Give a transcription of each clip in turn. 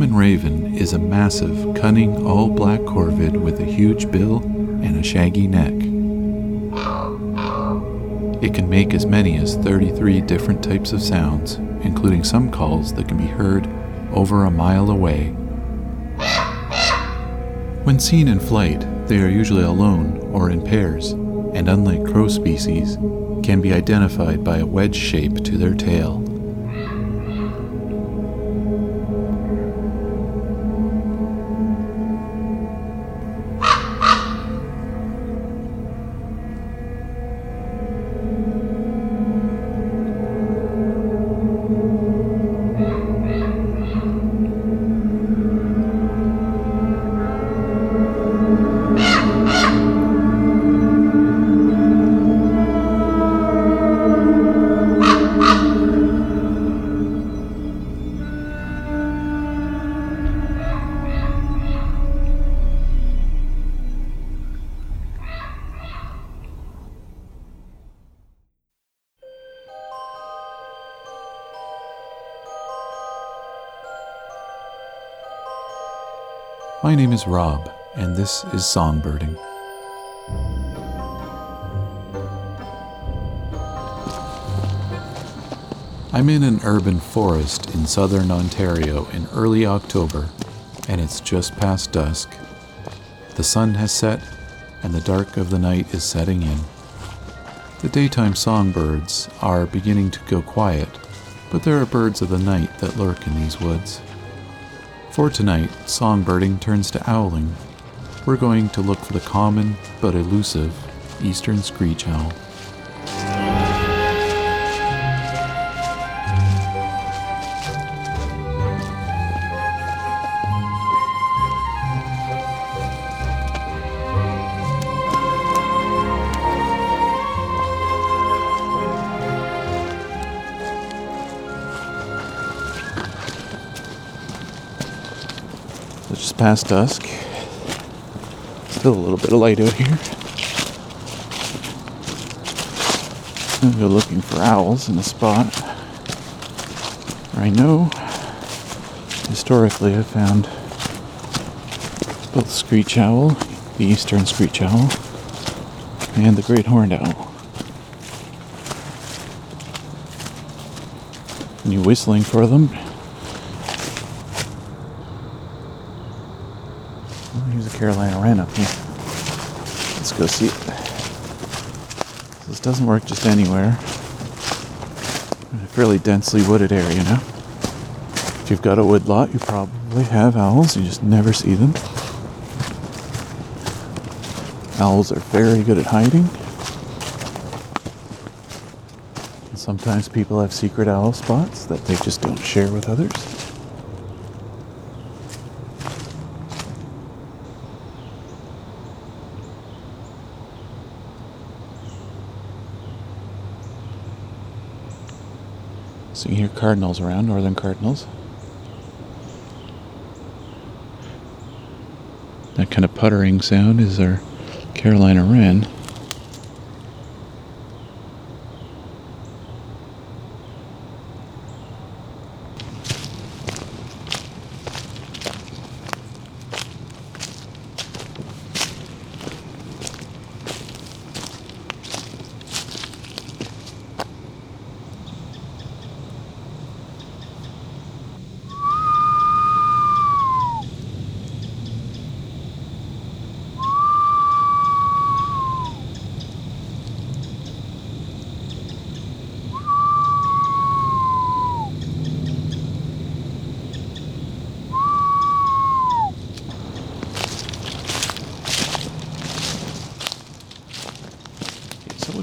common raven is a massive, cunning, all black corvid with a huge bill and a shaggy neck. It can make as many as 33 different types of sounds, including some calls that can be heard over a mile away. When seen in flight, they are usually alone or in pairs, and unlike crow species, can be identified by a wedge shape to their tail. My name is Rob, and this is Songbirding. I'm in an urban forest in southern Ontario in early October, and it's just past dusk. The sun has set, and the dark of the night is setting in. The daytime songbirds are beginning to go quiet, but there are birds of the night that lurk in these woods. For tonight, songbirding turns to owling. We're going to look for the common but elusive eastern screech owl. Past dusk. Still a little bit of light out here. I'm go looking for owls in a spot where I know historically I've found both screech owl, the eastern screech owl, and the great horned owl. And you whistling for them, Here's a Carolina wren up here. Let's go see it. This doesn't work just anywhere. In a fairly densely wooded area now. If you've got a wood lot, you probably have owls. You just never see them. Owls are very good at hiding. And sometimes people have secret owl spots that they just don't share with others. So you hear cardinals around, northern cardinals. That kind of puttering sound is our Carolina wren.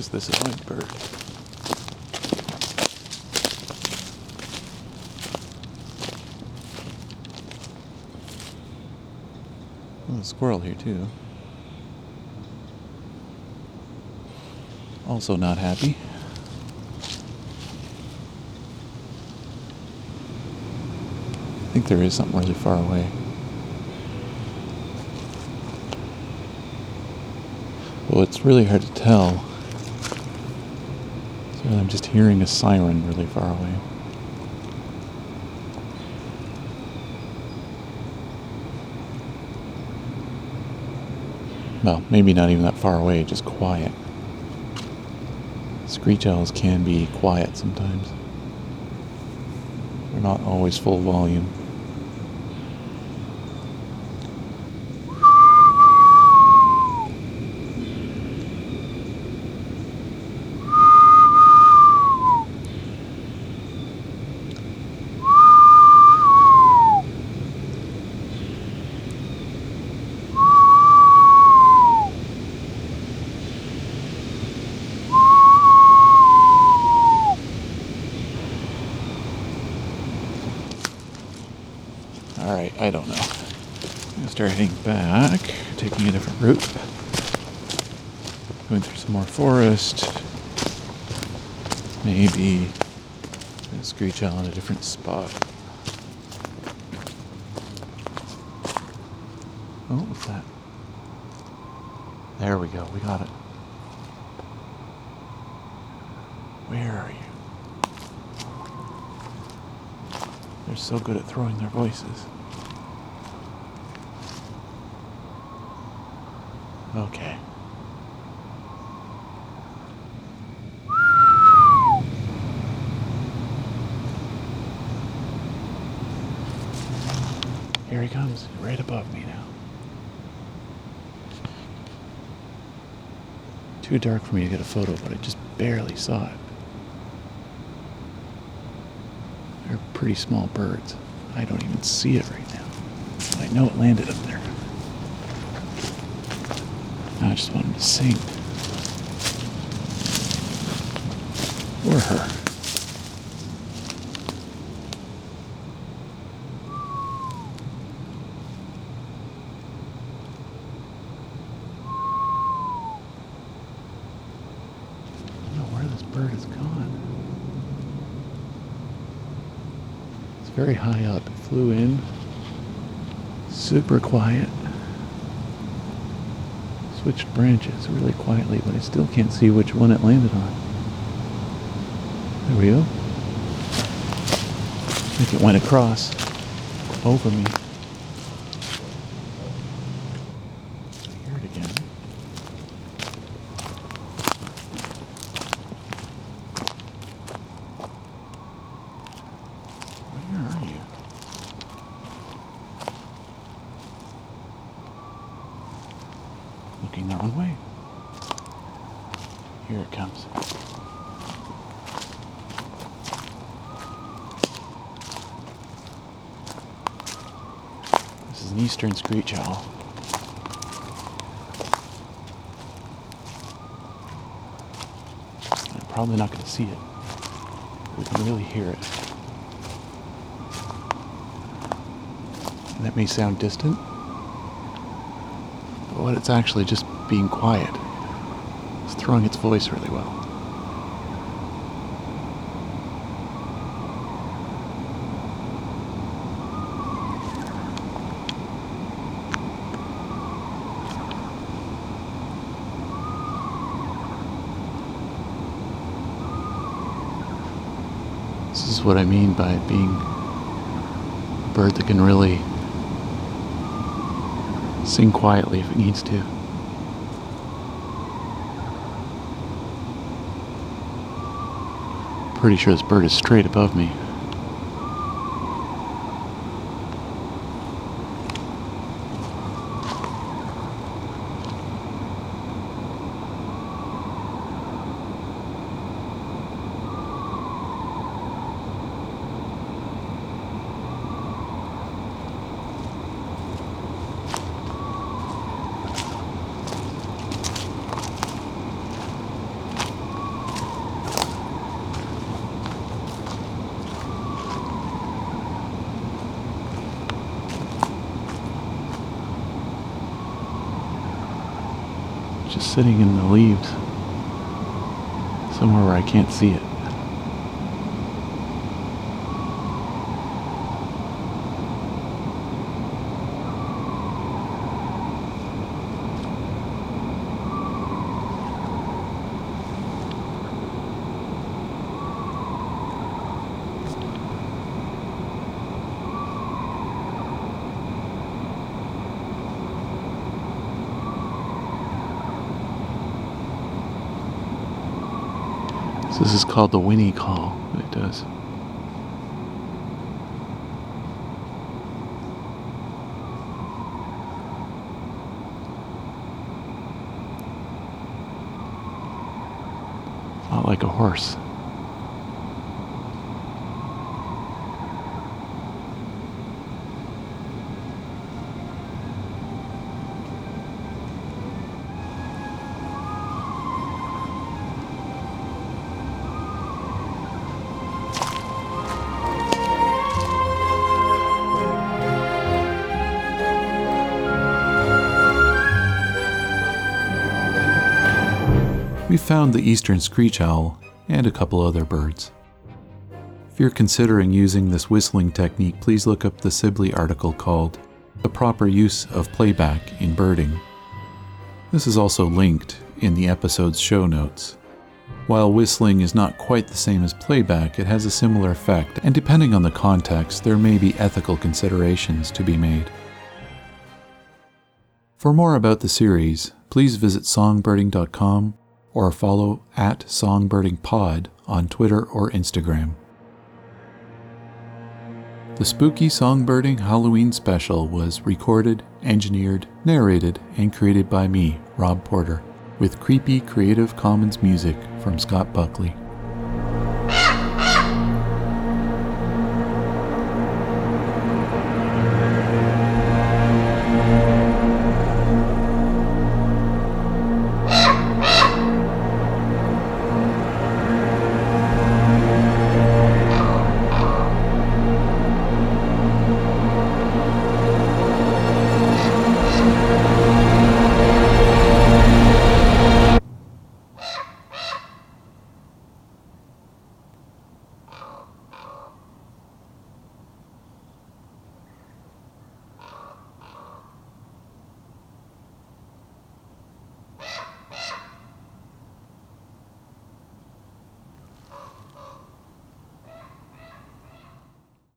Is this white bird? Oh, a squirrel here too. Also not happy. I think there is something really far away. Well, it's really hard to tell. And I'm just hearing a siren really far away. Well, maybe not even that far away, just quiet. Screech owls can be quiet sometimes. They're not always full volume. Alright, I don't know. I'm gonna start heading back, taking a different route. Going through some more forest. Maybe screech owl in a different spot. Oh, what's that? There we go, we got it. Where are you? They're so good at throwing their voices. Okay. Here he comes, right above me now. Too dark for me to get a photo, but I just barely saw it. They're pretty small birds. I don't even see it right now. I know it landed up there. I just want him to sing. Or her. I don't know where this bird has gone. It's very high up. It flew in. Super quiet. Switched branches really quietly, but I still can't see which one it landed on. There we go. I think it went across over me. I hear it again. Where are you? Looking the wrong way. Here it comes. This is an eastern screech owl. I'm probably not going to see it. We can really hear it. And that may sound distant, but what it's actually just being quiet. It's throwing its voice really well. This is what I mean by being a bird that can really sing quietly if it needs to. Pretty sure this bird is straight above me. Just sitting in the leaves. Somewhere where I can't see it. This is called the whinny call. It does. Not like a horse. Found the eastern screech owl and a couple other birds. If you're considering using this whistling technique, please look up the Sibley article called The Proper Use of Playback in Birding. This is also linked in the episode's show notes. While whistling is not quite the same as playback, it has a similar effect, and depending on the context, there may be ethical considerations to be made. For more about the series, please visit songbirding.com or follow at songbirdingpod on Twitter or Instagram. The Spooky Songbirding Halloween special was recorded, engineered, narrated, and created by me, Rob Porter, with creepy Creative Commons music from Scott Buckley.